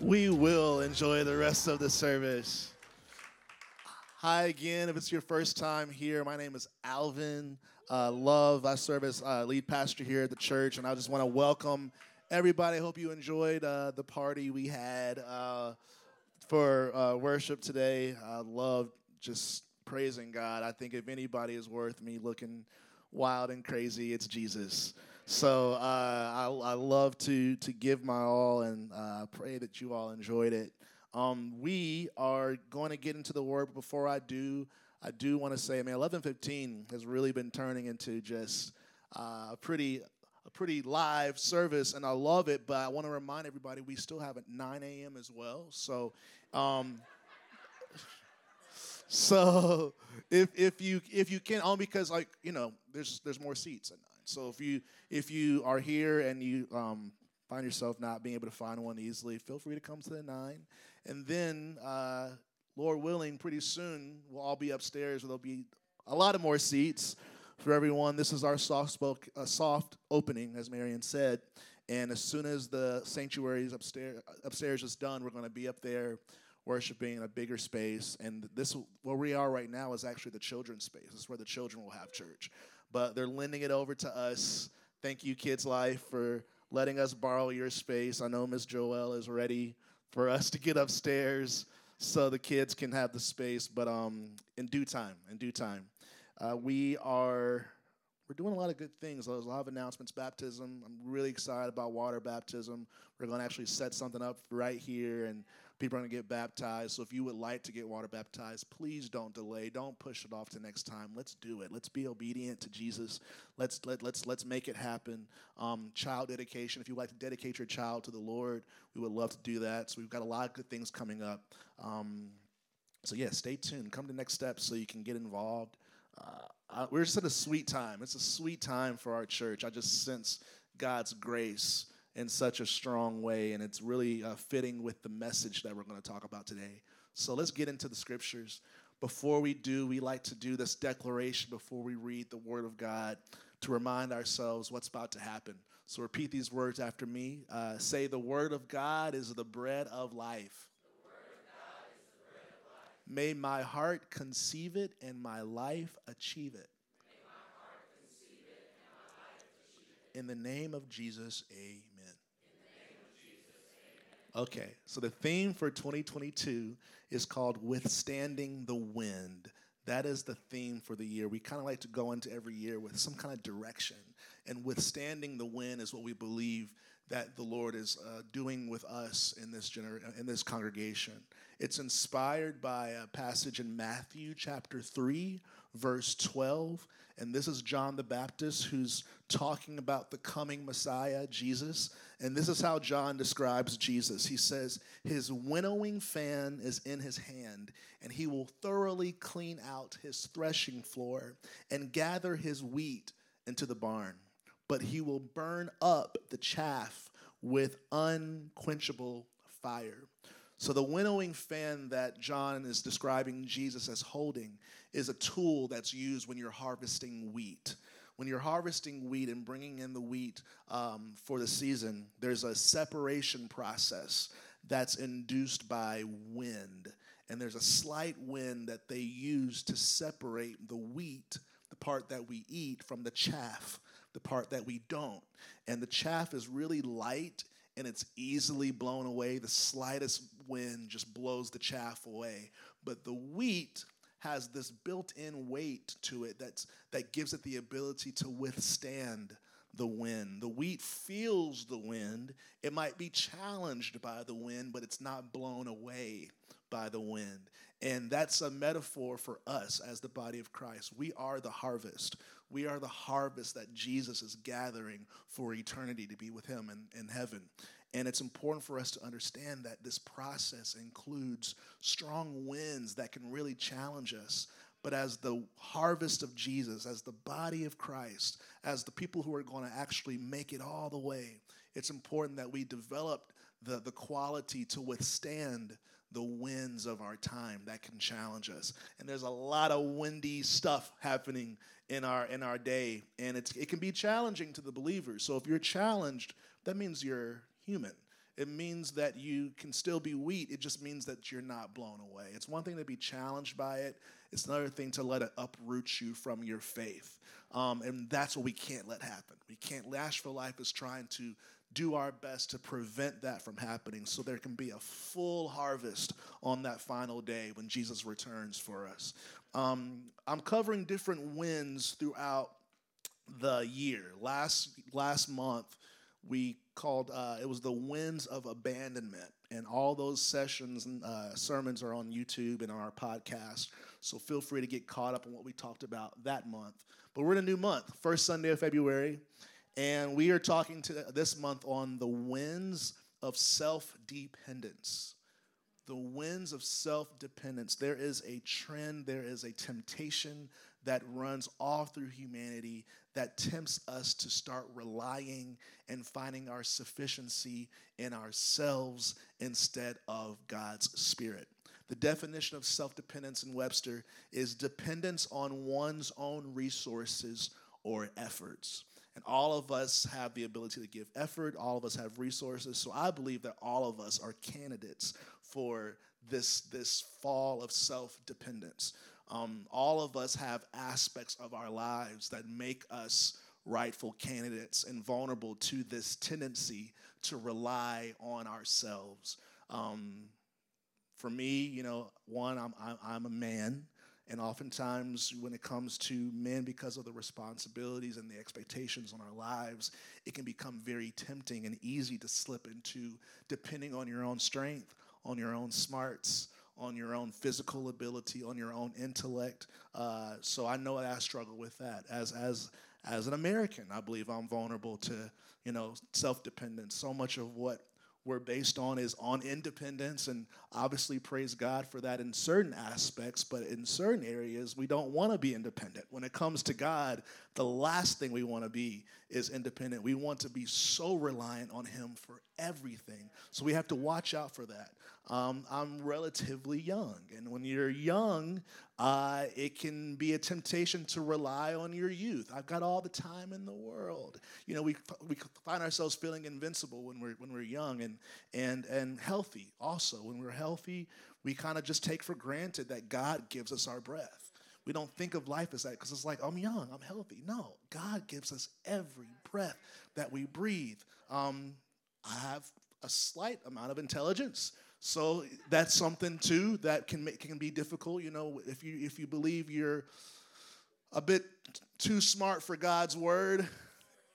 we will enjoy the rest of the service. Hi again. If it's your first time here, my name is Alvin uh, Love. I serve as uh, lead pastor here at the church, and I just want to welcome everybody. I hope you enjoyed uh, the party we had uh, for uh, worship today. I love just praising God. I think if anybody is worth me looking wild and crazy, it's Jesus. So uh, I, I, love to to give my all, and uh, pray that you all enjoyed it. Um, we are going to get into the word. But before I do, I do want to say, I mean, eleven fifteen has really been turning into just uh, a pretty a pretty live service, and I love it. But I want to remind everybody we still have at nine a.m. as well. So. Um, so if if you if you can only because like you know there's there's more seats so if you if you are here and you um, find yourself not being able to find one easily, feel free to come to the nine. And then, uh, Lord willing, pretty soon we'll all be upstairs. Where there'll be a lot of more seats for everyone. This is our soft spoke, uh, soft opening, as Marion said. And as soon as the sanctuary is upstairs, upstairs is done, we're going to be up there worshiping in a bigger space. And this, where we are right now, is actually the children's space. This is where the children will have church but they're lending it over to us. Thank you, Kids Life, for letting us borrow your space. I know Miss Joelle is ready for us to get upstairs so the kids can have the space, but um, in due time, in due time. Uh, we are we're doing a lot of good things. There's a lot of announcements. Baptism. I'm really excited about water baptism. We're going to actually set something up right here, and people are going to get baptized. So if you would like to get water baptized, please don't delay. Don't push it off to next time. Let's do it. Let's be obedient to Jesus. Let's let, let's let's make it happen. Um, child dedication. If you'd like to dedicate your child to the Lord, we would love to do that. So we've got a lot of good things coming up. Um, so yeah, stay tuned. Come to next steps so you can get involved. Uh, we're just at a sweet time. It's a sweet time for our church. I just sense God's grace in such a strong way, and it's really uh, fitting with the message that we're going to talk about today. So let's get into the scriptures. Before we do, we like to do this declaration before we read the Word of God to remind ourselves what's about to happen. So repeat these words after me. Uh, say, The Word of God is the bread of life. May my heart conceive it and my life achieve it. In the name of Jesus, amen. Okay, so the theme for 2022 is called Withstanding the Wind. That is the theme for the year. We kind of like to go into every year with some kind of direction. And withstanding the wind is what we believe that the Lord is uh, doing with us in this gener- in this congregation. It's inspired by a passage in Matthew chapter 3 verse 12 and this is John the Baptist who's talking about the coming Messiah, Jesus. And this is how John describes Jesus. He says, His winnowing fan is in his hand, and he will thoroughly clean out his threshing floor and gather his wheat into the barn. But he will burn up the chaff with unquenchable fire. So, the winnowing fan that John is describing Jesus as holding is a tool that's used when you're harvesting wheat. When you're harvesting wheat and bringing in the wheat um, for the season, there's a separation process that's induced by wind. And there's a slight wind that they use to separate the wheat, the part that we eat, from the chaff, the part that we don't. And the chaff is really light and it's easily blown away. The slightest wind just blows the chaff away. But the wheat has this built-in weight to it that's that gives it the ability to withstand the wind. The wheat feels the wind. It might be challenged by the wind, but it's not blown away by the wind. And that's a metaphor for us as the body of Christ. We are the harvest. We are the harvest that Jesus is gathering for eternity to be with him in, in heaven. And it's important for us to understand that this process includes strong winds that can really challenge us. But as the harvest of Jesus, as the body of Christ, as the people who are going to actually make it all the way, it's important that we develop the, the quality to withstand the winds of our time that can challenge us. And there's a lot of windy stuff happening in our in our day, and it's it can be challenging to the believers. So if you're challenged, that means you're human. It means that you can still be wheat. It just means that you're not blown away. It's one thing to be challenged by it, it's another thing to let it uproot you from your faith. Um, and that's what we can't let happen. We can't. Asheville Life is trying to do our best to prevent that from happening so there can be a full harvest on that final day when Jesus returns for us. Um, I'm covering different wins throughout the year. Last last month, we called uh, it was the winds of abandonment, and all those sessions and uh, sermons are on YouTube and on our podcast. So feel free to get caught up on what we talked about that month. But we're in a new month, first Sunday of February, and we are talking to this month on the winds of self dependence. The winds of self dependence. There is a trend, there is a temptation that runs all through humanity that tempts us to start relying and finding our sufficiency in ourselves instead of God's Spirit. The definition of self dependence in Webster is dependence on one's own resources or efforts. And all of us have the ability to give effort, all of us have resources. So I believe that all of us are candidates for this, this fall of self dependence. Um, all of us have aspects of our lives that make us rightful candidates and vulnerable to this tendency to rely on ourselves. Um, for me, you know, one, I'm, I'm, I'm a man. And oftentimes, when it comes to men, because of the responsibilities and the expectations on our lives, it can become very tempting and easy to slip into depending on your own strength, on your own smarts, on your own physical ability, on your own intellect. Uh, so I know I struggle with that as as as an American. I believe I'm vulnerable to you know self dependence. So much of what we're based on is on independence, and obviously praise God for that in certain aspects, but in certain areas, we don't want to be independent. When it comes to God, the last thing we want to be is independent. We want to be so reliant on Him for everything. So we have to watch out for that. Um, I'm relatively young, and when you're young, uh, it can be a temptation to rely on your youth. I've got all the time in the world. You know, we, we find ourselves feeling invincible when we're when we're young and and and healthy. Also, when we're healthy, we kind of just take for granted that God gives us our breath. We don't think of life as that because it's like I'm young, I'm healthy. No, God gives us every breath that we breathe. Um, I have a slight amount of intelligence. So that's something too that can make, can be difficult. You know, if you if you believe you're a bit too smart for God's word,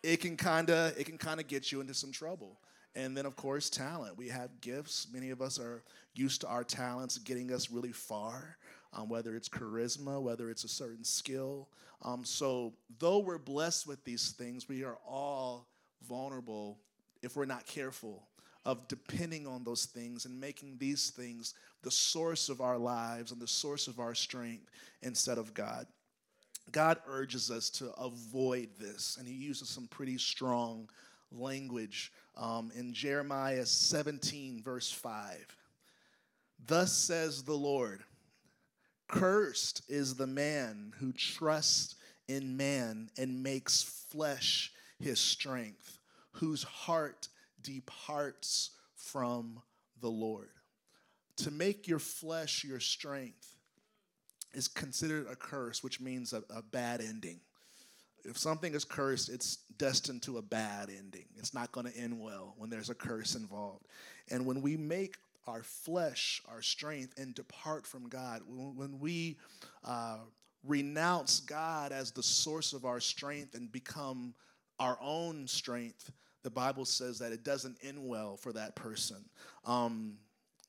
it can kind of it can kind of get you into some trouble. And then of course talent. We have gifts. Many of us are used to our talents getting us really far. Um, whether it's charisma, whether it's a certain skill. Um, so though we're blessed with these things, we are all vulnerable if we're not careful of depending on those things and making these things the source of our lives and the source of our strength instead of God. God urges us to avoid this, and He uses some pretty strong language um, in Jeremiah 17, verse 5. Thus says the Lord Cursed is the man who trusts in man and makes flesh his strength, whose heart departs from the Lord. To make your flesh your strength is considered a curse, which means a, a bad ending. If something is cursed, it's destined to a bad ending. It's not going to end well when there's a curse involved. And when we make our flesh our strength and depart from God, when, we uh, renounce God as the source of our strength and become our own strength, the Bible says that it doesn't end well for that person. Um,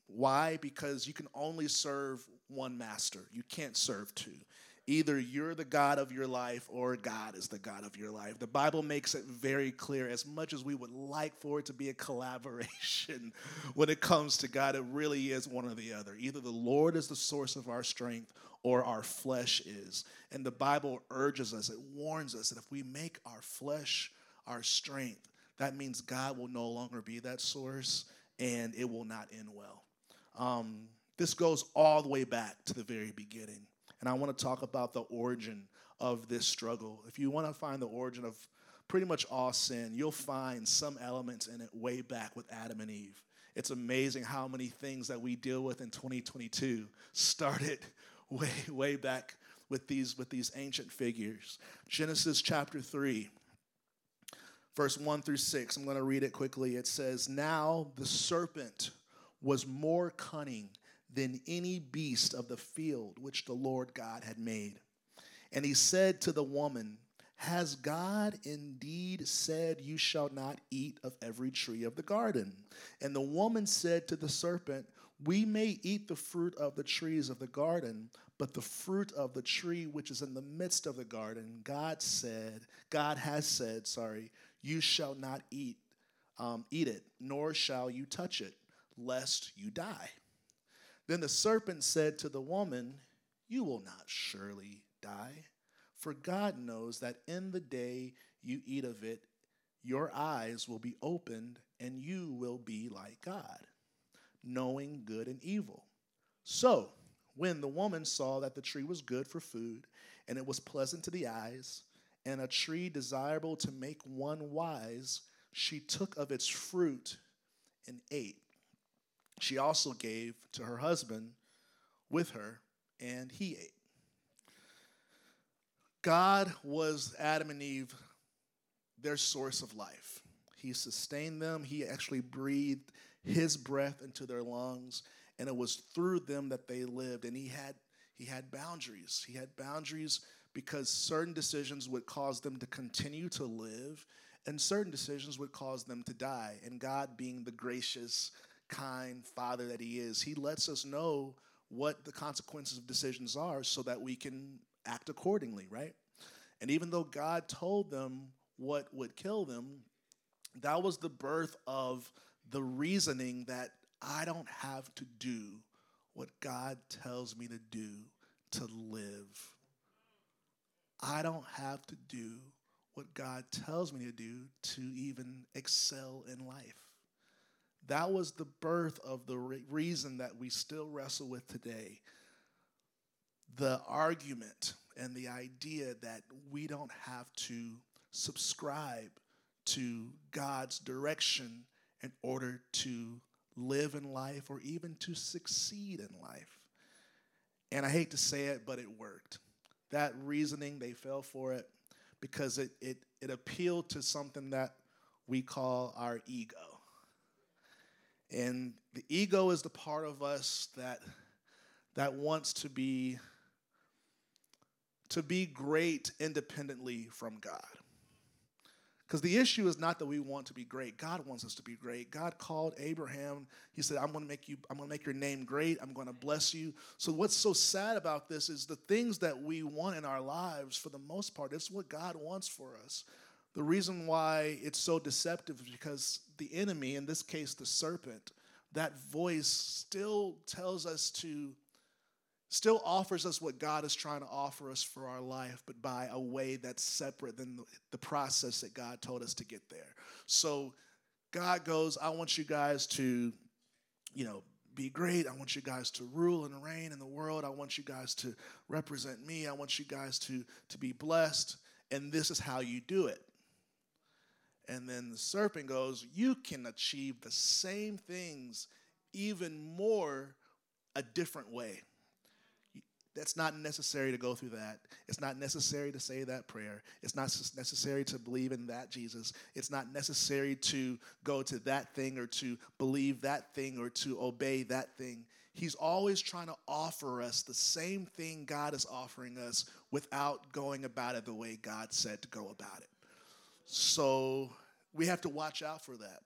why? Because you can only serve one master, you can't serve two. Either you're the God of your life or God is the God of your life. The Bible makes it very clear, as much as we would like for it to be a collaboration when it comes to God, it really is one or the other. Either the Lord is the source of our strength or our flesh is. And the Bible urges us, it warns us that if we make our flesh our strength, that means God will no longer be that source and it will not end well. Um, this goes all the way back to the very beginning. And I want to talk about the origin of this struggle. If you want to find the origin of pretty much all sin, you'll find some elements in it way back with Adam and Eve. It's amazing how many things that we deal with in 2022 started way, way back with these, with these ancient figures. Genesis chapter 3, verse 1 through 6. I'm going to read it quickly. It says, Now the serpent was more cunning than any beast of the field which the Lord God had made. And he said to the woman, Has God indeed said, You shall not eat of every tree of the garden? And the woman said to the serpent, We may eat the fruit of the trees of the garden, but the fruit of the tree which is in the midst of the garden, God said, God has said, sorry, you shall not eat, um, eat it, nor shall you touch it, lest you die. Then the serpent said to the woman, You will not surely die, for God knows that in the day you eat of it, your eyes will be opened, and you will be like God, knowing good and evil. So, when the woman saw that the tree was good for food, and it was pleasant to the eyes, and a tree desirable to make one wise, she took of its fruit and ate. She also gave to her husband with her, and he ate. God was Adam and Eve, their source of life. He sustained them, He actually breathed His breath into their lungs, and it was through them that they lived. And He had, he had boundaries. He had boundaries because certain decisions would cause them to continue to live, and certain decisions would cause them to die. And God, being the gracious, kind father that he is, he lets us know what the consequences of decisions are so that we can act accordingly, right? And even though God told them what would kill them, that was the birth of the reasoning that I don't have to do what God tells me to do to live. I don't have to do what God tells me to do to even excel in life. That was the birth of the re- reason that we still wrestle with today. The argument and the idea that we don't have to subscribe to God's direction in order to live in life or even to succeed in life. And I hate to say it, but it worked. That reasoning, they fell for it because it, it, it appealed to something that we call our ego. And the ego is the part of us that that wants to be to be great independently from God. Because the issue is not that we want to be great. God wants us to be great. God called Abraham. He said, I'm gonna make you, I'm gonna make your name great. I'm gonna bless you. So what's so sad about this is the things that we want in our lives, for the most part, it's what God wants for us. The reason why it's so deceptive is because the enemy, in this case the serpent, that voice still tells us to, still offers us what God is trying to offer us for our life, but by a way that's separate than the, process that God told us to get there. So God goes, I want you guys to, you know, be great. I want you guys to rule and reign in the world. I want you guys to represent me. I want you guys to, to be blessed. And this is how you do it. And then the serpent goes, You can achieve the same things even more a different way. That's not necessary to go through that. It's not necessary to say that prayer. It's not necessary to believe in that Jesus. It's not necessary to go to that thing or to believe that thing or to obey that thing. He's always trying to offer us the same thing God is offering us without going about it the way God said to go about it. So we have to watch out for that.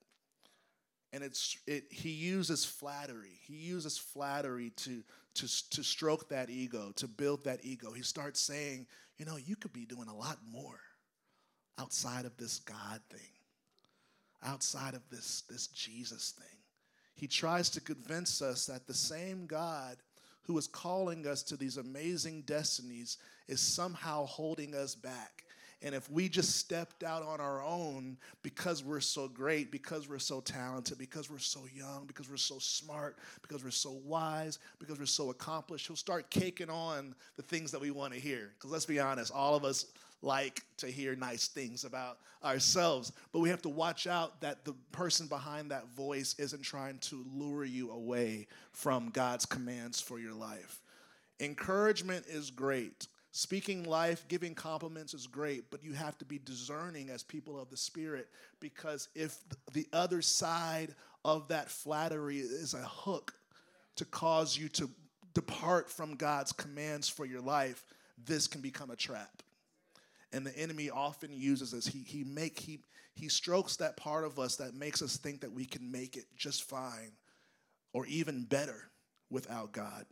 And it's it, he uses flattery. He uses flattery to, to, to stroke that ego, to build that ego. He starts saying, you know, you could be doing a lot more outside of this God thing, outside of this, this Jesus thing. He tries to convince us that the same God who is calling us to these amazing destinies is somehow holding us back and if we just stepped out on our own because we're so great, because we're so talented, because we're so young, because we're so smart, because we're so wise, because we're so accomplished, he'll start caking on the things that we want to hear. Because let's be honest, all of us like to hear nice things about ourselves. But we have to watch out that the person behind that voice isn't trying to lure you away from God's commands for your life. Encouragement is great. Speaking life, giving compliments is great, but you have to be discerning as people of the Spirit because if the other side of that flattery is a hook to cause you to depart from God's commands for your life, this can become a trap. And the enemy often uses this. He, he make he he strokes that part of us that makes us think that we can make it just fine or even better without God.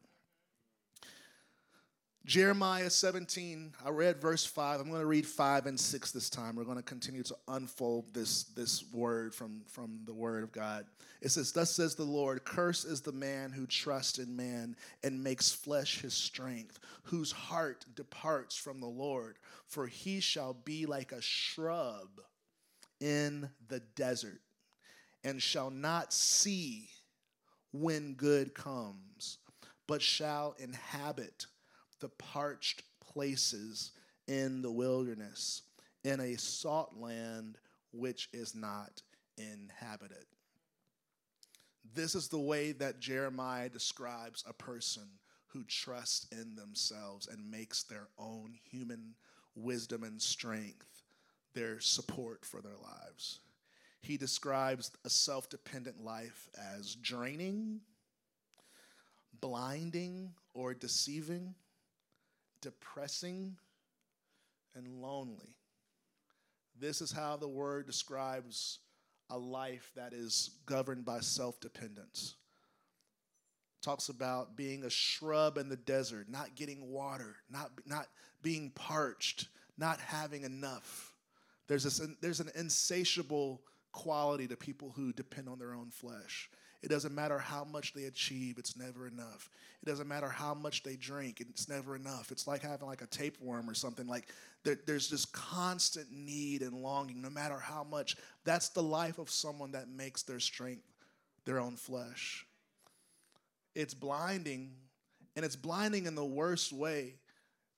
Jeremiah 17, I read verse 5. I'm going to read 5 and 6 this time. We're going to continue to unfold this, this word from, from the word of God. It says, Thus says the Lord, Curse is the man who trusts in man and makes flesh his strength, whose heart departs from the Lord, for he shall be like a shrub in the desert, and shall not see when good comes, but shall inhabit the parched places in the wilderness, in a salt land which is not inhabited. This is the way that Jeremiah describes a person who trusts in themselves and makes their own human wisdom and strength their support for their lives. He describes a self dependent life as draining, blinding, or deceiving depressing, and lonely. This is how the word describes a life that is governed by self dependence. Talks about being a shrub in the desert, not getting water, not, not being parched, not having enough. There's, this, there's an insatiable quality to people who depend on their own flesh. It doesn't matter how much they achieve, it's never enough. It doesn't matter how much they drink, it's never enough. It's like having like a tapeworm or something. Like there, there's this constant need and longing, no matter how much. That's the life of someone that makes their strength their own flesh. It's blinding, and it's blinding in the worst way.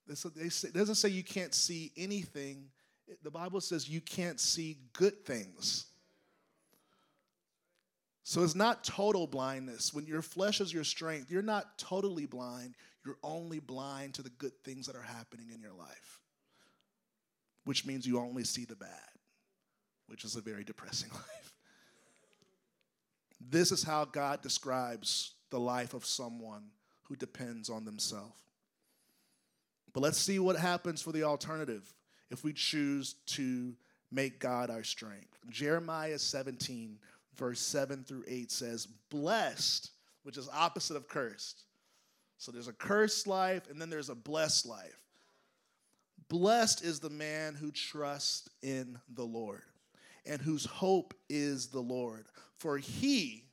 It doesn't say you can't see anything. The Bible says you can't see good things. So it's not total blindness. When your flesh is your strength, you're not totally blind. You're only blind to the good things that are happening in your life, which means you only see the bad, which is a very depressing life. This is how God describes the life of someone who depends on themselves. But let's see what happens for the alternative if we choose to make God our strength. Jeremiah 17 verse 7 through 8 says, Blessed, which is opposite of cursed. So there's a cursed life and then there's a blessed life. Blessed is the man who trusts in the Lord and whose hope is the Lord. For he,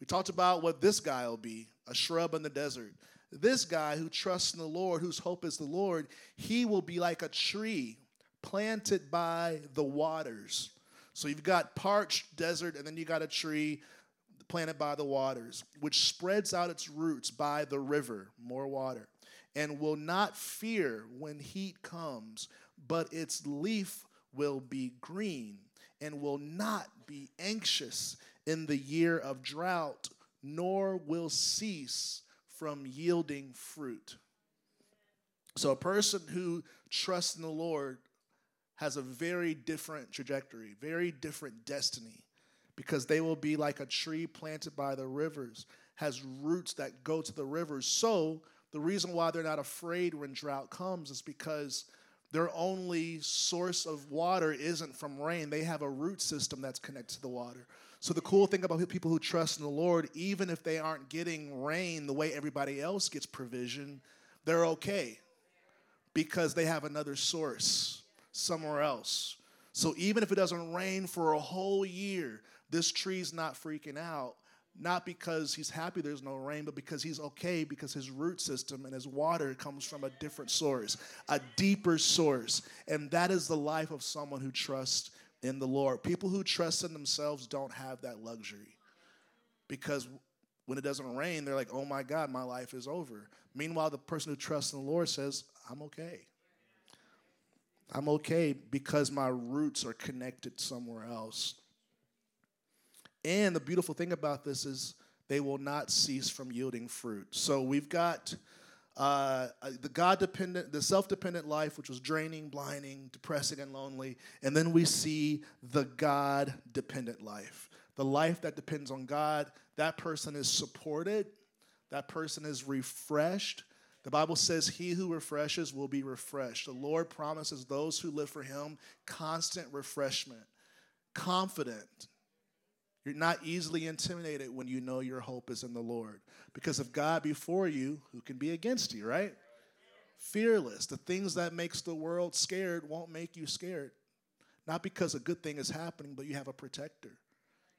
we talked about what this guy will be a shrub in the desert. This guy who trusts in the Lord, whose hope is the Lord, he will be like a tree planted by the waters so you've got parched desert, and then you got a tree planted by the waters, which spreads out its roots by the river, more water, and will not fear when heat comes, but its leaf will be green and will not be anxious in the year of drought, nor will cease from yielding fruit. So, a person who trusts in the Lord has a very different trajectory, very different destiny, because they will be like a tree planted by the rivers, has roots that go to the rivers. So, the reason why they're not afraid when drought comes is because their only source of water isn't from rain. They have a root system that's connected to the water. So, the cool thing about people who trust in the Lord, even if they aren't getting rain the way everybody else gets provision, they're okay because they have another source somewhere else. So even if it doesn't rain for a whole year, this tree's not freaking out. Not because he's happy there's no rain, but because he's okay because his root system and his water comes from a different source, a deeper source. And that is the life of someone who trusts in the Lord. People who trust in themselves don't have that luxury because when it doesn't rain, they're like, oh my God, my life is over. Meanwhile, the person who trusts in the Lord says, I'm okay. I'm okay because my roots are connected somewhere else. And the beautiful thing about this is they will not cease from yielding fruit. So we've got uh, uh the God dependent, the self dependent life, which was draining, blinding, depressing, and lonely. And then we see the God dependent life. The life that depends on God, that person is supported, that person is refreshed. The Bible says, He who refreshes will be refreshed. The Lord promises those who live for Him constant refreshment, confident. You're not easily intimidated when you know your hope is in the Lord. Because if God before you, who can be against you, right? Fearless. The things that makes the world scared won't make you scared. Not because a good thing is happening, but you have a protector.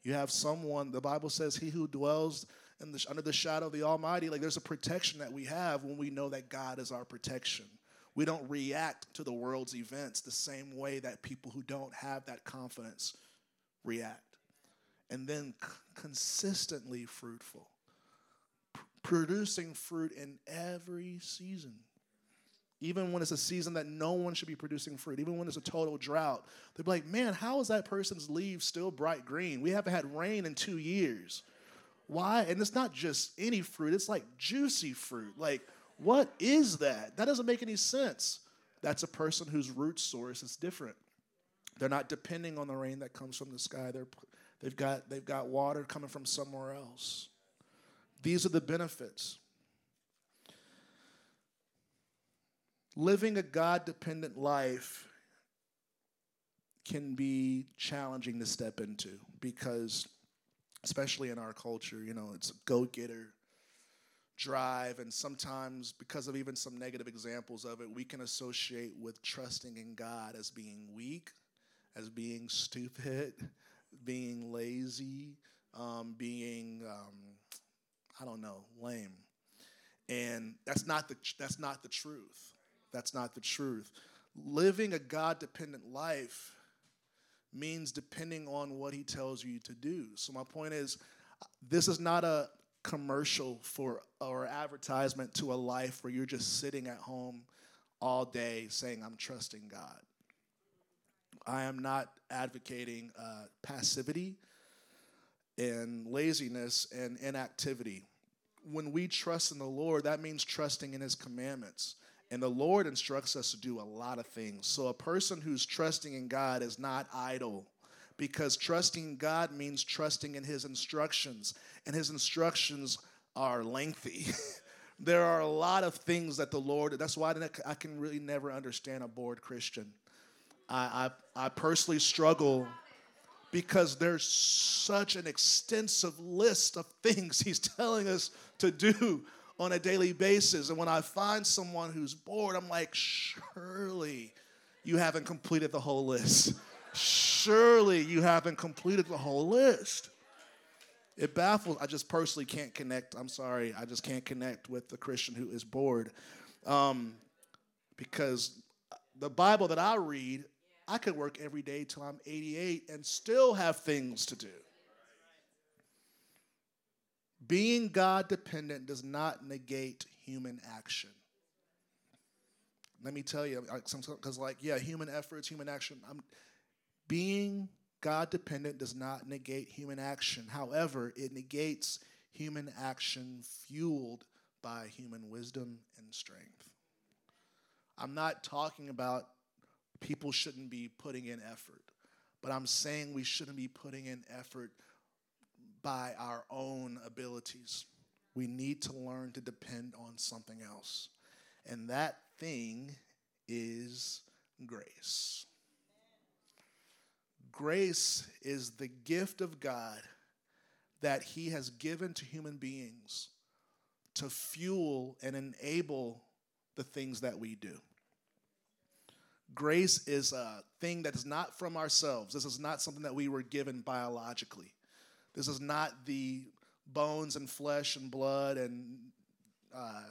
You have someone, the Bible says, he who dwells the, under the shadow of the Almighty, like there's a protection that we have when we know that God is our protection. We don't react to the world's events the same way that people who don't have that confidence react. And then c- consistently fruitful, producing fruit in every season. Even when it's a season that no one should be producing fruit, even when it's a total drought, they'll be like, man, how is that person's leaves still bright green? We haven't had rain in two years. Why? And it's not just any fruit, it's like juicy fruit. Like, what is that? That doesn't make any sense. That's a person whose root source is different. They're not depending on the rain that comes from the sky. They're, they've, got, they've got water coming from somewhere else. These are the benefits. living a God dependent life can be challenging to step into because, especially in our culture, you know, it's a go getter drive. And sometimes, because of even some negative examples of it, we can associate with trusting in God as being weak, as being stupid, being lazy, um, being, um, I don't know, lame. And that's not the, that's not the truth. That's not the truth. Living a God dependent life means depending on what He tells you to do. So, my point is, this is not a commercial for or advertisement to a life where you're just sitting at home all day saying, I'm trusting God. I am not advocating uh, passivity and laziness and inactivity. When we trust in the Lord, that means trusting in His commandments. And the Lord instructs us to do a lot of things. So a person who's trusting in God is not idle because trusting God means trusting in his instructions, and his instructions are lengthy. there are a lot of things that the Lord, that's why I can really never understand a bored Christian. I, I, I personally struggle because there's such an extensive list of things he's telling us to do on a daily basis. And when I find someone who's bored, I'm like, surely you haven't completed the whole list. Surely you haven't completed the whole list. It baffles. I just personally can't connect. I'm sorry. I just can't connect with the Christian who is bored. Um, because the Bible that I read, I could work every day till I'm 88 and still have things to do. Being God dependent does not negate human action. Let me tell you, because like, yeah, human efforts, human action. I'm, being God dependent does not negate human action. However, it negates human action fueled by human wisdom and strength. I'm not talking about people shouldn't be putting in effort, but I'm saying we shouldn't be putting in effort by our own abilities. We need to learn to depend on something else. And that thing is grace. Grace is the gift of God that He has given to human beings to fuel and enable the things that we do. Grace is a thing that is not from ourselves. This is not something that we were given biologically. This is not the bones and flesh and blood and uh,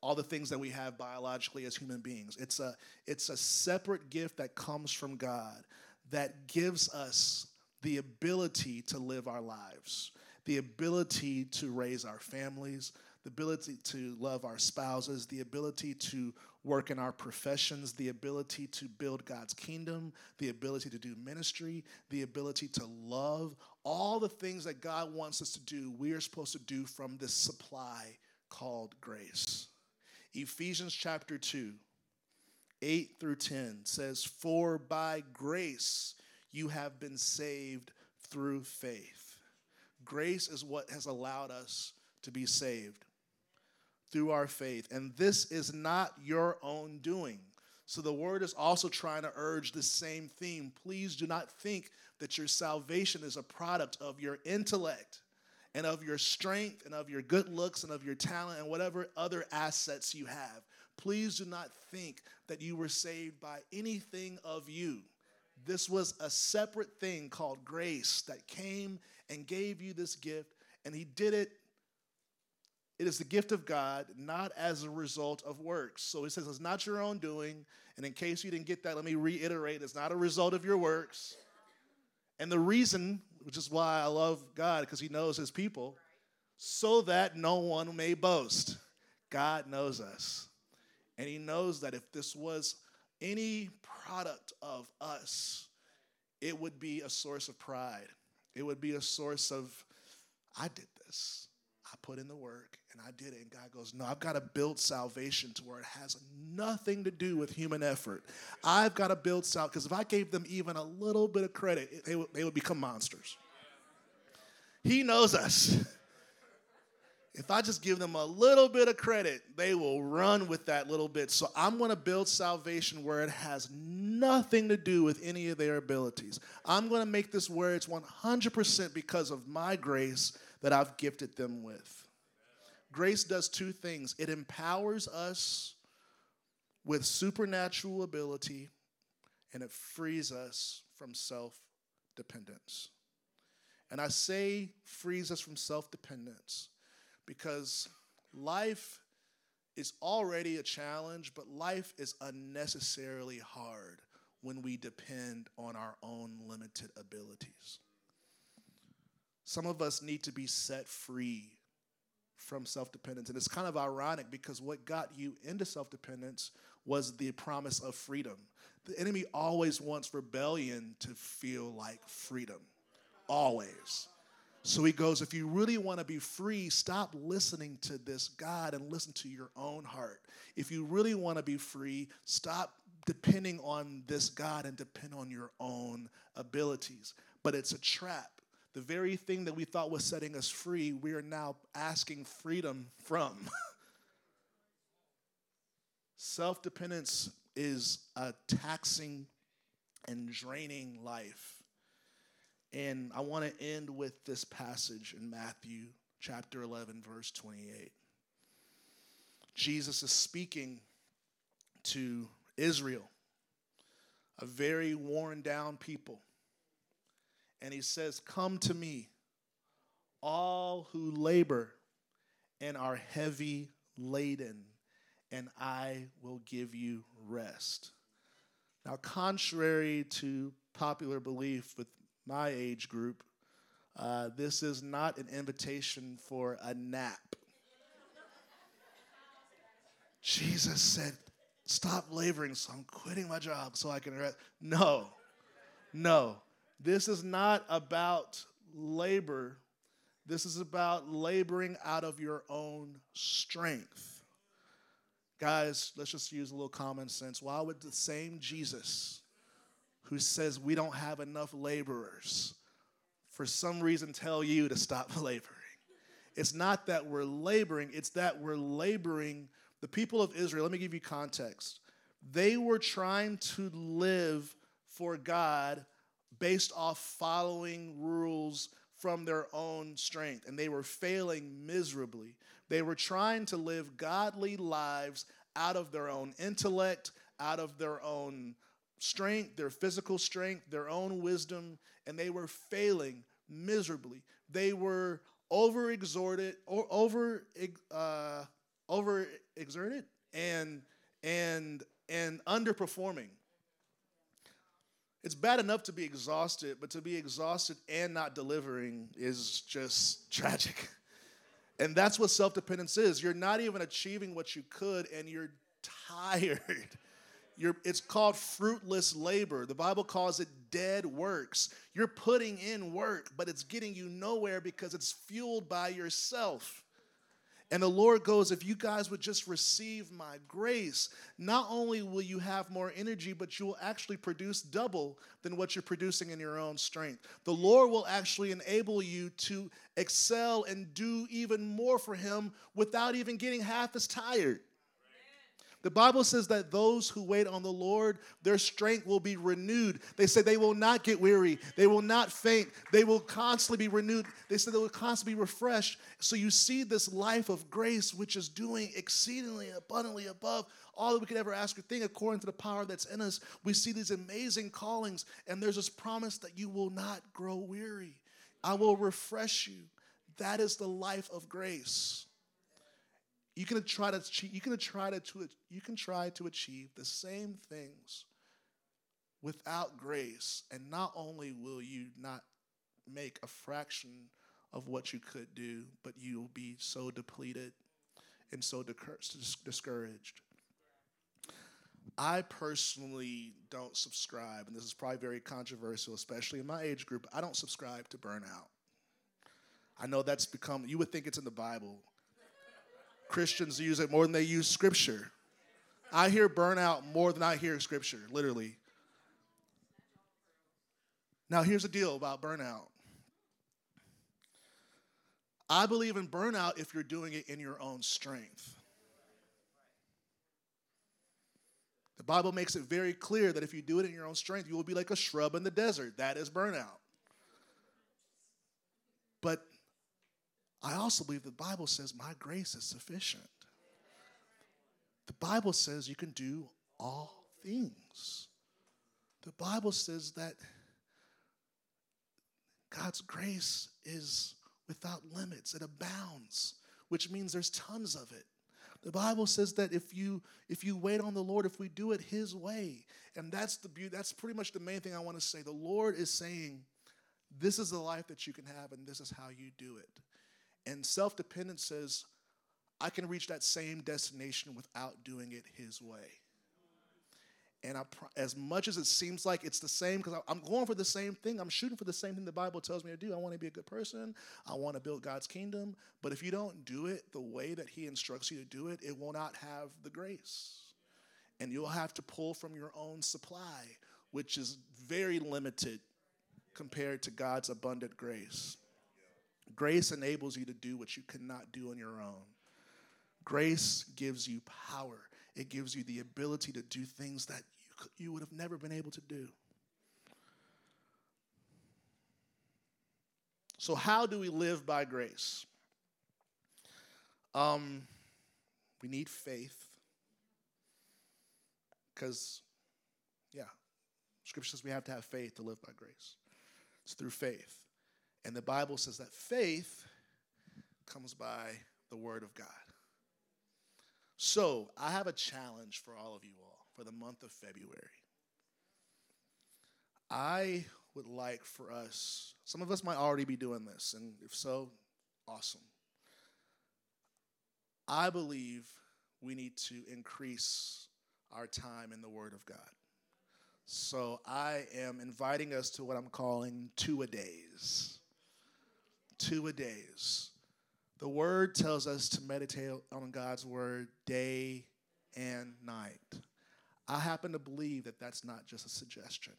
all the things that we have biologically as human beings. It's a, it's a separate gift that comes from God that gives us the ability to live our lives, the ability to raise our families, the ability to love our spouses, the ability to work in our professions, the ability to build God's kingdom, the ability to do ministry, the ability to love, all the things that God wants us to do, we are supposed to do from this supply called grace. Ephesians chapter 2, 8 through 10 says, For by grace you have been saved through faith. Grace is what has allowed us to be saved through our faith. And this is not your own doing. So the word is also trying to urge the same theme. Please do not think that your salvation is a product of your intellect and of your strength and of your good looks and of your talent and whatever other assets you have. Please do not think that you were saved by anything of you. This was a separate thing called grace that came and gave you this gift, and He did it it is the gift of God, not as a result of works. So it says it's not your own doing. And in case you didn't get that, let me reiterate it's not a result of your works. And the reason, which is why I love God, because He knows His people, so that no one may boast. God knows us. And He knows that if this was any product of us, it would be a source of pride. It would be a source of, I did this. I put in the work and I did it. And God goes, No, I've got to build salvation to where it has nothing to do with human effort. I've got to build salvation because if I gave them even a little bit of credit, they would, they would become monsters. He knows us. If I just give them a little bit of credit, they will run with that little bit. So I'm going to build salvation where it has nothing to do with any of their abilities. I'm going to make this where it's 100% because of my grace that I've gifted them with. Grace does two things it empowers us with supernatural ability, and it frees us from self dependence. And I say frees us from self dependence because life is already a challenge, but life is unnecessarily hard when we depend on our own limited abilities. Some of us need to be set free from self dependence. And it's kind of ironic because what got you into self dependence was the promise of freedom. The enemy always wants rebellion to feel like freedom, always. So he goes, if you really want to be free, stop listening to this God and listen to your own heart. If you really want to be free, stop depending on this God and depend on your own abilities. But it's a trap the very thing that we thought was setting us free, we are now asking freedom from. Self dependence is a taxing and draining life. And I want to end with this passage in Matthew chapter 11, verse 28. Jesus is speaking to Israel, a very worn down people and he says, Come to me, all who labor and are heavy laden, and I will give you rest. Now, contrary to popular belief with my age group, uh, this is not an invitation for a nap. Jesus said, Stop laboring, so I'm quitting my job so I can rest. No, no. This is not about labor. This is about laboring out of your own strength. Guys, let's just use a little common sense. Why would the same Jesus who says we don't have enough laborers for some reason tell you to stop laboring? It's not that we're laboring, it's that we're laboring. The people of Israel, let me give you context. They were trying to live for God based off following rules from their own strength, and they were failing miserably. They were trying to live godly lives out of their own intellect, out of their own strength, their physical strength, their own wisdom, and they were failing miserably. They were over exhorted or over uh, and and and underperforming. It's bad enough to be exhausted, but to be exhausted and not delivering is just tragic. And that's what self dependence is. You're not even achieving what you could, and you're tired. You're, it's called fruitless labor. The Bible calls it dead works. You're putting in work, but it's getting you nowhere because it's fueled by yourself. And the Lord goes, if you guys would just receive my grace, not only will you have more energy, but you will actually produce double than what you're producing in your own strength. The Lord will actually enable you to excel and do even more for Him without even getting half as tired. The Bible says that those who wait on the Lord, their strength will be renewed. They say they will not get weary, they will not faint, they will constantly be renewed. They said they will constantly be refreshed. So you see this life of grace, which is doing exceedingly abundantly above all that we could ever ask or think according to the power that's in us. We see these amazing callings, and there's this promise that you will not grow weary. I will refresh you. That is the life of grace. You can try to you can try to you can try to achieve the same things without grace, and not only will you not make a fraction of what you could do, but you'll be so depleted and so discouraged. I personally don't subscribe, and this is probably very controversial, especially in my age group. I don't subscribe to burnout. I know that's become, you would think it's in the Bible. Christians use it more than they use scripture. I hear burnout more than I hear scripture, literally. Now, here's the deal about burnout I believe in burnout if you're doing it in your own strength. The Bible makes it very clear that if you do it in your own strength, you will be like a shrub in the desert. That is burnout. But I also believe the Bible says, My grace is sufficient. The Bible says you can do all things. The Bible says that God's grace is without limits, it abounds, which means there's tons of it. The Bible says that if you if you wait on the Lord, if we do it His way, and that's the beauty. That's pretty much the main thing I want to say. The Lord is saying, "This is the life that you can have, and this is how you do it." And self dependence says, I can reach that same destination without doing it His way. And I, as much as it seems like it's the same, because I'm going for the same thing, I'm shooting for the same thing the Bible tells me to do. I want to be a good person. I want to build God's kingdom. But if you don't do it the way that He instructs you to do it, it will not have the grace. And you'll have to pull from your own supply, which is very limited compared to God's abundant grace. Grace enables you to do what you cannot do on your own. Grace gives you power. It gives you the ability to do things that you, you would have never been able to do. So, how do we live by grace? Um, we need faith. Because, yeah, Scripture says we have to have faith to live by grace. It's through faith. And the Bible says that faith comes by the Word of God. So I have a challenge for all of you all for the month of February. I would like for us, some of us might already be doing this, and if so, awesome. I believe we need to increase our time in the Word of God. So I am inviting us to what I'm calling two a days two a days. The word tells us to meditate on God's word day and night. I happen to believe that that's not just a suggestion.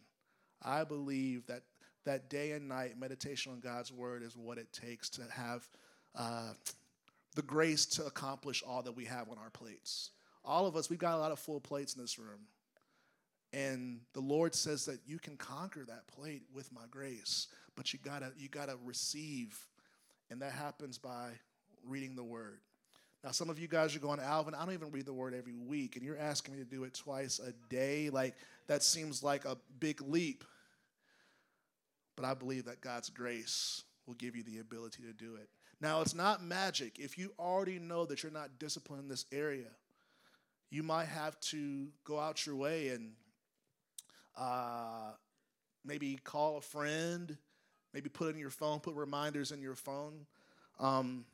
I believe that that day and night meditation on God's word is what it takes to have uh, the grace to accomplish all that we have on our plates. All of us, we've got a lot of full plates in this room. And the Lord says that you can conquer that plate with my grace, but you gotta you gotta receive and that happens by reading the word. Now, some of you guys are going, Alvin, I don't even read the word every week, and you're asking me to do it twice a day. Like, that seems like a big leap. But I believe that God's grace will give you the ability to do it. Now, it's not magic. If you already know that you're not disciplined in this area, you might have to go out your way and uh, maybe call a friend Maybe put it in your phone, put reminders in your phone. Um,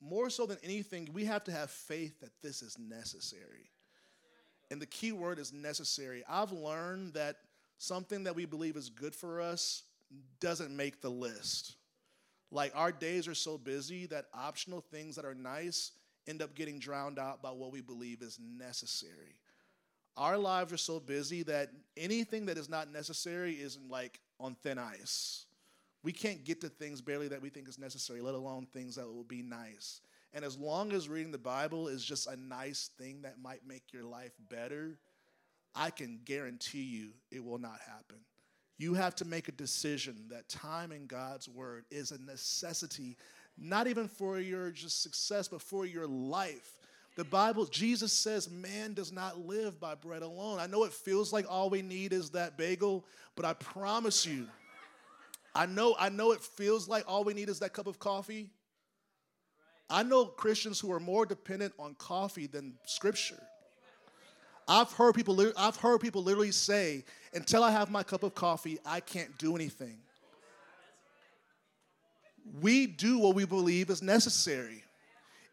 more so than anything, we have to have faith that this is necessary. And the key word is necessary. I've learned that something that we believe is good for us doesn't make the list. Like our days are so busy that optional things that are nice end up getting drowned out by what we believe is necessary. Our lives are so busy that anything that is not necessary is like on thin ice. We can't get to things barely that we think is necessary, let alone things that will be nice. And as long as reading the Bible is just a nice thing that might make your life better, I can guarantee you it will not happen. You have to make a decision that time in God's word is a necessity, not even for your just success, but for your life. The Bible, Jesus says, man does not live by bread alone. I know it feels like all we need is that bagel, but I promise you, I know, I know it feels like all we need is that cup of coffee. I know Christians who are more dependent on coffee than scripture. I've heard people I've heard people literally say, until I have my cup of coffee, I can't do anything. We do what we believe is necessary.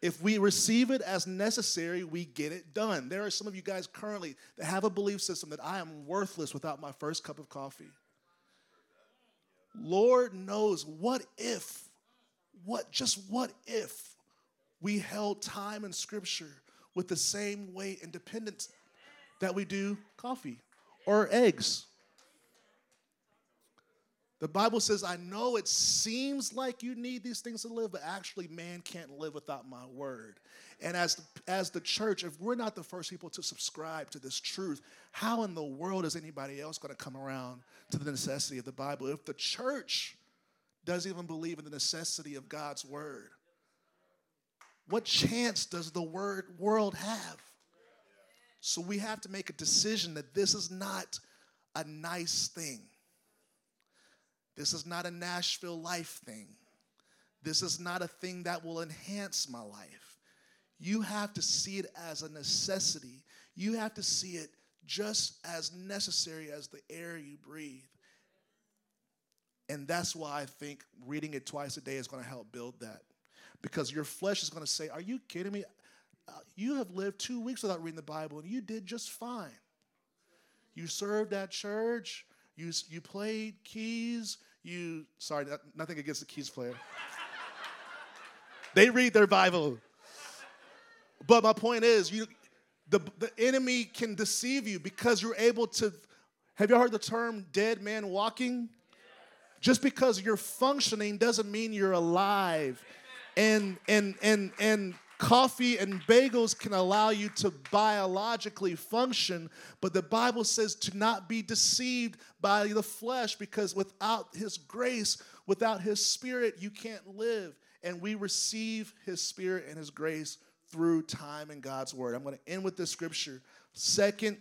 If we receive it as necessary, we get it done. There are some of you guys currently that have a belief system that I am worthless without my first cup of coffee. Lord knows what if, what, just what if we held time in Scripture with the same weight and dependence that we do coffee or eggs. The Bible says, I know it seems like you need these things to live, but actually, man can't live without my word. And as the, as the church, if we're not the first people to subscribe to this truth, how in the world is anybody else going to come around to the necessity of the Bible? If the church doesn't even believe in the necessity of God's word, what chance does the word world have? So we have to make a decision that this is not a nice thing. This is not a Nashville life thing. This is not a thing that will enhance my life. You have to see it as a necessity. You have to see it just as necessary as the air you breathe. And that's why I think reading it twice a day is going to help build that. Because your flesh is going to say, Are you kidding me? Uh, you have lived two weeks without reading the Bible and you did just fine. You served at church, you, you played keys, you, sorry, nothing against the keys player. they read their Bible. But my point is, you, the, the enemy can deceive you because you're able to. Have you heard the term dead man walking? Just because you're functioning doesn't mean you're alive. And and and and Coffee and bagels can allow you to biologically function, but the Bible says to not be deceived by the flesh because without His grace, without His Spirit, you can't live. And we receive His Spirit and His grace through time in God's Word. I'm going to end with this scripture Second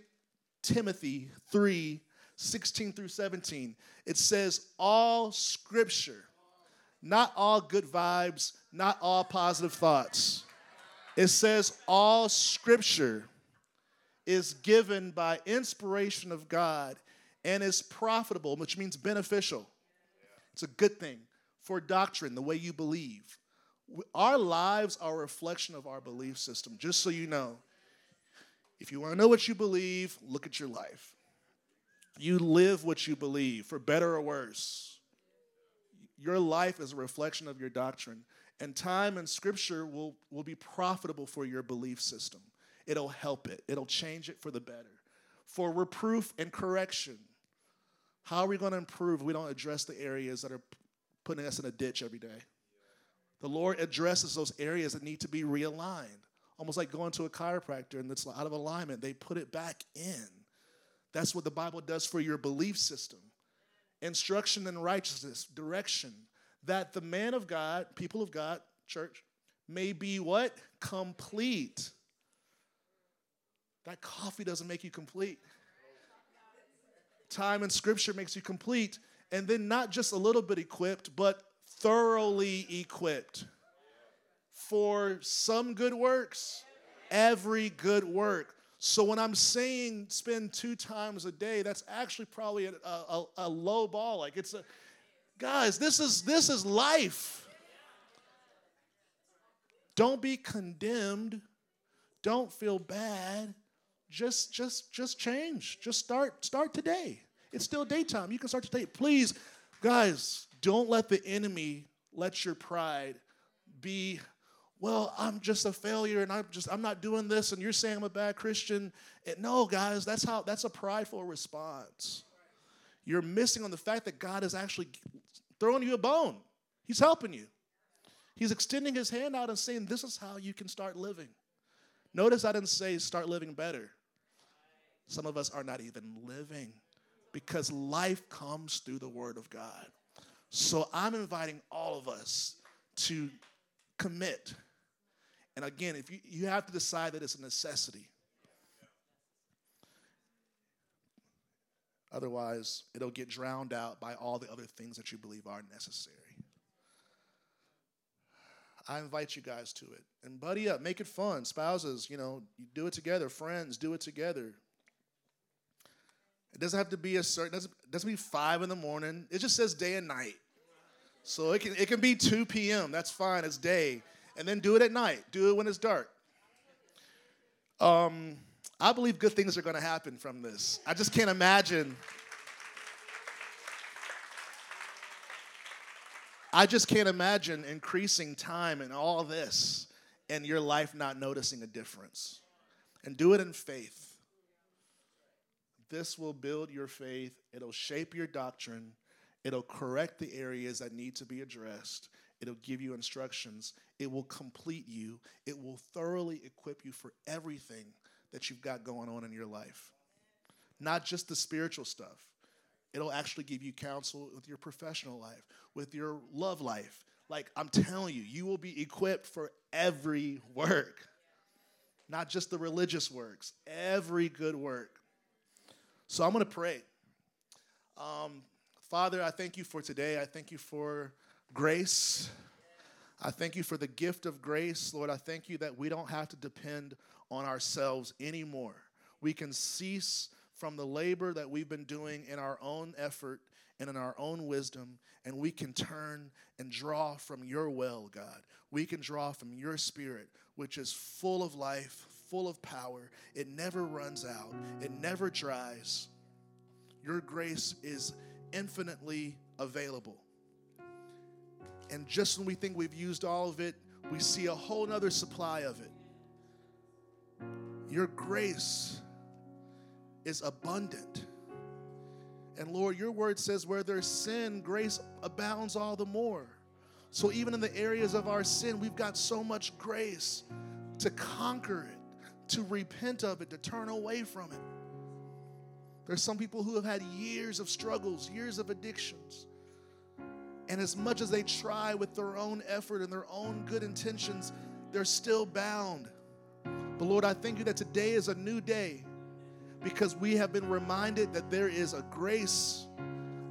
Timothy 3 16 through 17. It says, All scripture, not all good vibes, not all positive thoughts it says, All scripture is given by inspiration of God and is profitable, which means beneficial. It's a good thing for doctrine, the way you believe. Our lives are a reflection of our belief system, just so you know. If you want to know what you believe, look at your life. You live what you believe, for better or worse. Your life is a reflection of your doctrine. And time and scripture will, will be profitable for your belief system. It'll help it, it'll change it for the better. For reproof and correction. How are we going to improve we don't address the areas that are putting us in a ditch every day? The Lord addresses those areas that need to be realigned. Almost like going to a chiropractor and it's out of alignment, they put it back in. That's what the Bible does for your belief system. Instruction and righteousness, direction, that the man of God, people of God, church, may be what? Complete. That coffee doesn't make you complete. Time in scripture makes you complete. And then not just a little bit equipped, but thoroughly equipped for some good works, every good work. So when I'm saying spend two times a day, that's actually probably a, a, a low ball. Like it's a, Guys, this is this is life. Don't be condemned. Don't feel bad. Just just just change. Just start start today. It's still daytime. You can start today. Please, guys, don't let the enemy let your pride be well i'm just a failure and i'm just i'm not doing this and you're saying i'm a bad christian and no guys that's how that's a prideful response you're missing on the fact that god is actually throwing you a bone. He's helping you. He's extending his hand out and saying this is how you can start living. Notice i didn't say start living better. Some of us are not even living because life comes through the word of god. So i'm inviting all of us to commit. And again, if you, you have to decide that it's a necessity. Otherwise, it'll get drowned out by all the other things that you believe are necessary. I invite you guys to it. And buddy up, make it fun. Spouses, you know, you do it together. Friends, do it together. It doesn't have to be a certain, doesn't, doesn't be five in the morning. It just says day and night. So it can, it can be 2 p.m. That's fine. It's day and then do it at night. Do it when it's dark. Um, I believe good things are going to happen from this. I just can't imagine. I just can't imagine increasing time and all this and your life not noticing a difference. And do it in faith. This will build your faith, it'll shape your doctrine, it'll correct the areas that need to be addressed, It'll give you instructions. It will complete you. It will thoroughly equip you for everything that you've got going on in your life. Not just the spiritual stuff. It'll actually give you counsel with your professional life, with your love life. Like I'm telling you, you will be equipped for every work, not just the religious works, every good work. So I'm going to pray. Um, Father, I thank you for today. I thank you for grace. I thank you for the gift of grace, Lord. I thank you that we don't have to depend on ourselves anymore. We can cease from the labor that we've been doing in our own effort and in our own wisdom, and we can turn and draw from your well, God. We can draw from your spirit, which is full of life, full of power. It never runs out, it never dries. Your grace is infinitely available. And just when we think we've used all of it, we see a whole nother supply of it. Your grace is abundant. And Lord, your word says, where there's sin, grace abounds all the more. So even in the areas of our sin, we've got so much grace to conquer it, to repent of it, to turn away from it. There's some people who have had years of struggles, years of addictions. And as much as they try with their own effort and their own good intentions, they're still bound. But Lord, I thank you that today is a new day because we have been reminded that there is a grace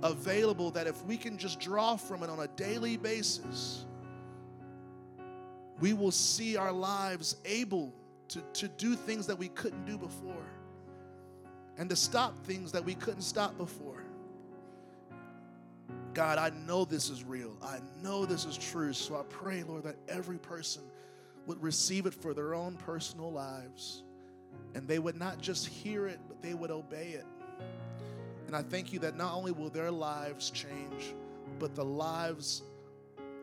available that if we can just draw from it on a daily basis, we will see our lives able to, to do things that we couldn't do before and to stop things that we couldn't stop before. God, I know this is real. I know this is true. So I pray, Lord, that every person would receive it for their own personal lives. And they would not just hear it, but they would obey it. And I thank you that not only will their lives change, but the lives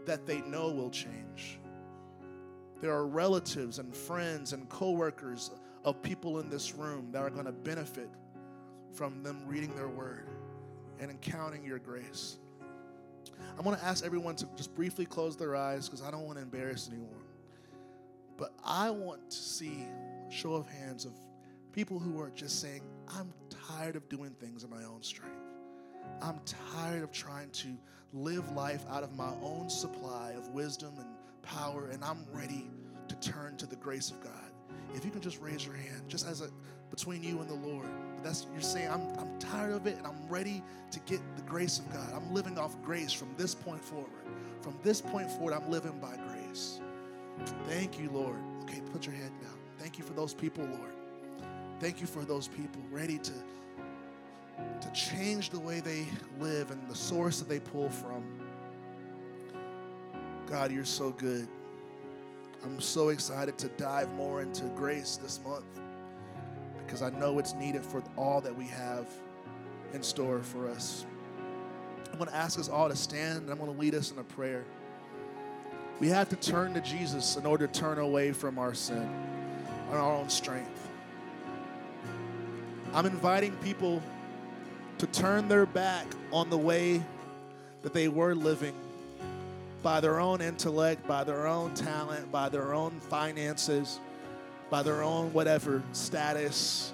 that they know will change. There are relatives and friends and coworkers of people in this room that are going to benefit from them reading their word and encountering your grace. I'm going to ask everyone to just briefly close their eyes because I don't want to embarrass anyone. But I want to see a show of hands of people who are just saying, I'm tired of doing things in my own strength. I'm tired of trying to live life out of my own supply of wisdom and power, and I'm ready to turn to the grace of God. If you can just raise your hand, just as a between you and the Lord. That's you're saying I'm I'm tired of it and I'm ready to get the grace of God. I'm living off grace from this point forward. From this point forward, I'm living by grace. Thank you, Lord. Okay, put your hand down. Thank you for those people, Lord. Thank you for those people ready to to change the way they live and the source that they pull from. God, you're so good. I'm so excited to dive more into grace this month because I know it's needed for all that we have in store for us. I'm going to ask us all to stand and I'm going to lead us in a prayer. We have to turn to Jesus in order to turn away from our sin on our own strength. I'm inviting people to turn their back on the way that they were living by their own intellect, by their own talent, by their own finances, by their own whatever status,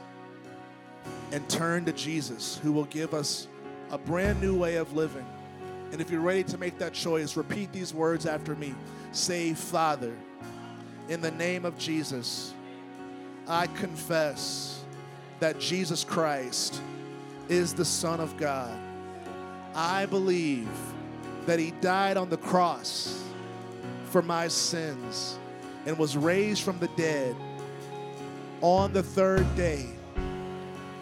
and turn to Jesus, who will give us a brand new way of living. And if you're ready to make that choice, repeat these words after me. Say, Father, in the name of Jesus, I confess that Jesus Christ is the Son of God. I believe that He died on the cross for my sins and was raised from the dead on the third day.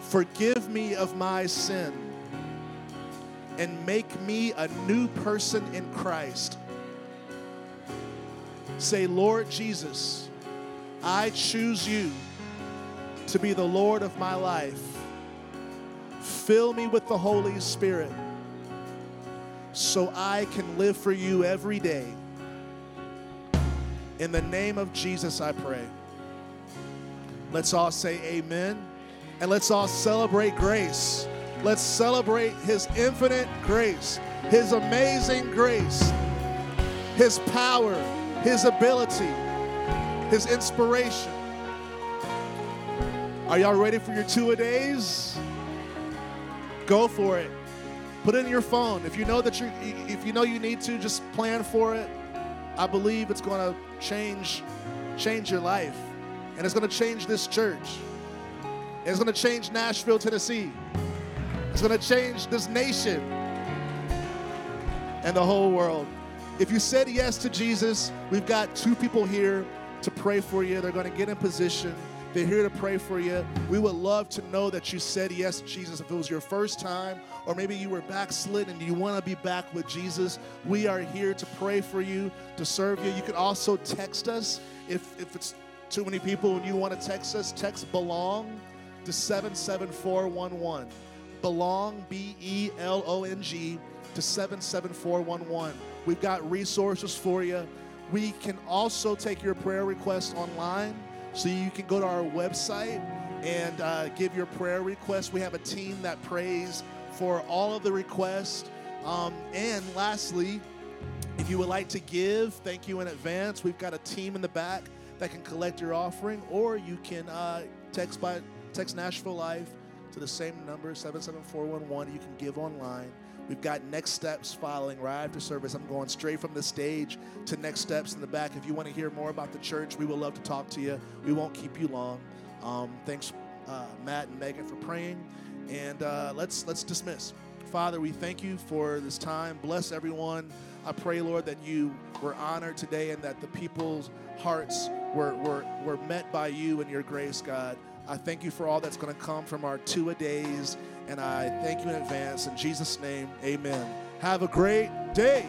Forgive me of my sin and make me a new person in Christ. Say, Lord Jesus, I choose you to be the Lord of my life. Fill me with the Holy Spirit so I can live for you every day. In the name of Jesus, I pray. Let's all say amen. And let's all celebrate grace. Let's celebrate His infinite grace, His amazing grace, His power, His ability, His inspiration. Are y'all ready for your two a days? Go for it. Put it in your phone. If you know that you if you know you need to, just plan for it. I believe it's going to change change your life. And it's going to change this church. It's going to change Nashville, Tennessee. It's going to change this nation and the whole world. If you said yes to Jesus, we've got two people here to pray for you. They're going to get in position. They're here to pray for you. We would love to know that you said yes to Jesus. If it was your first time, or maybe you were backslid and you want to be back with Jesus, we are here to pray for you, to serve you. You can also text us if, if it's too many people and you want to text us. Text belong to 77411. Belong, B E L O N G, to 77411. We've got resources for you. We can also take your prayer requests online. So you can go to our website and uh, give your prayer request. We have a team that prays for all of the requests. Um, and lastly, if you would like to give, thank you in advance. We've got a team in the back that can collect your offering, or you can uh, text by text Nashville Life to the same number 77411. You can give online. We've got next steps following right after service. I'm going straight from the stage to next steps in the back. If you want to hear more about the church, we would love to talk to you. We won't keep you long. Um, thanks, uh, Matt and Megan, for praying. And uh, let's let's dismiss. Father, we thank you for this time. Bless everyone. I pray, Lord, that you were honored today and that the people's hearts were, were, were met by you and your grace, God. I thank you for all that's going to come from our two a days. And I thank you in advance. In Jesus' name, amen. Have a great day.